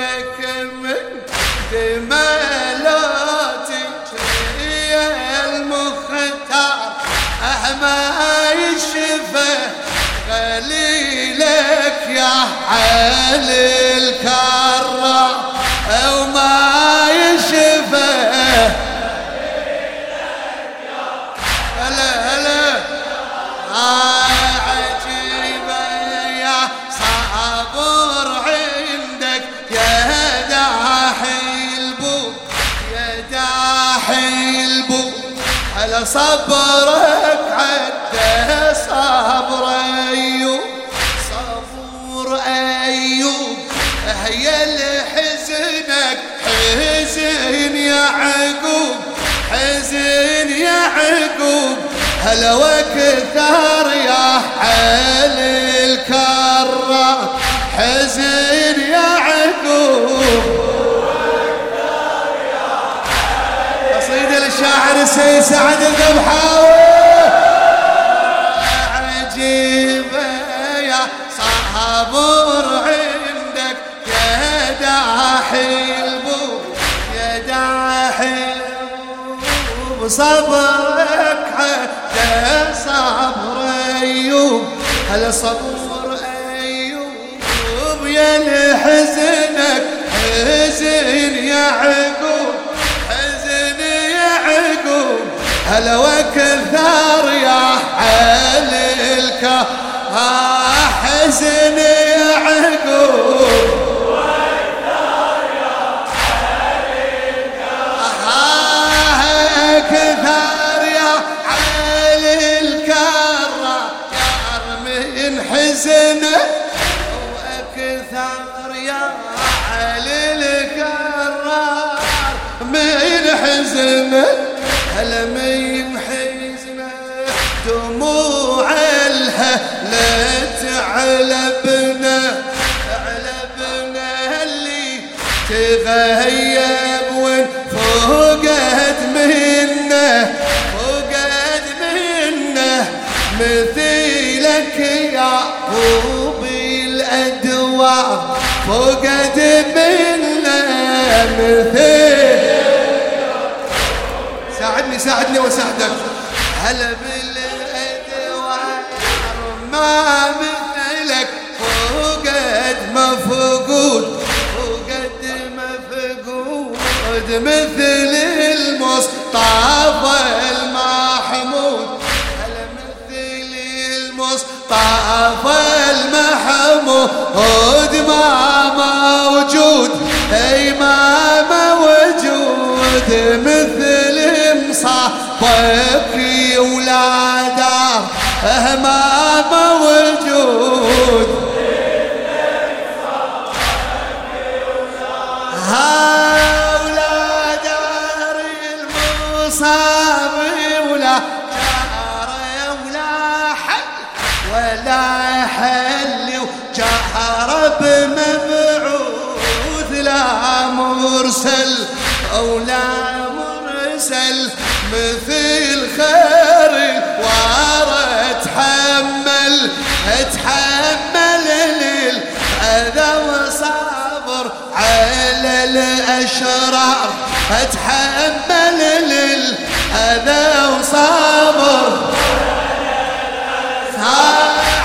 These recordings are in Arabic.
لك من جمالاتك يا المختار أهما يشفى خليلك يا حالي صبرك عدى صبر أيوب. صبور أيوب. هيا لحزنك حزن يا عقوب حزن يا عقوب هلا وكثر يا حل الكرة حزن يا قصيدة للشاعر السيد سعد الذبحاوي عجيبة يا صابر عندك يا داحي البو يا داحي صبرك حتى صبر أيوب هل صبر أيوب يا هلا وكثر يا حل الك حزن يا عقوب كثر يا علي الكرة يا وأكثر يا من دموع الهلت على ابنه على ابنه اللي تغيب وين فوقت منه فوقت منه مثيلك يا طوبي الأدواء فوقت منه مثيل ساعدني ساعدني وساعدك. هلا بالأدوار ما مثلك فوقد مفقود فوقد مفقود مثل المصطفى المحمود. هلا مثل المصطفى ولادار الأشرار اتحمل للأذى وصبر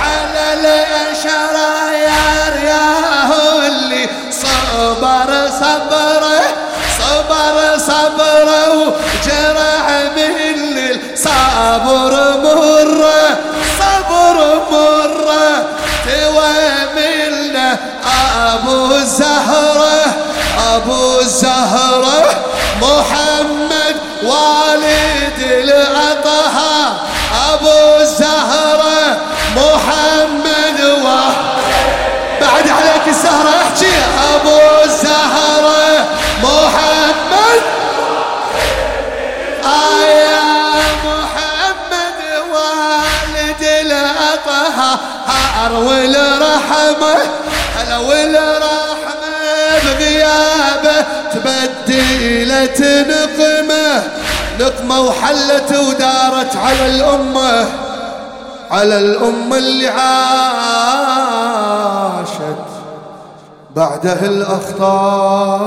على الأشرار. أبو الزهره محمد والد الأطهار أبو الزهره محمد و بعد عليك السهره احكي. أبو الزهره محمد. آه يا محمد والد الأطهار والرحمة هلا والرحمة تبدلت نقمة نقمة وحلت ودارت على الأمة على الأمة اللي عاشت بعده الأخطار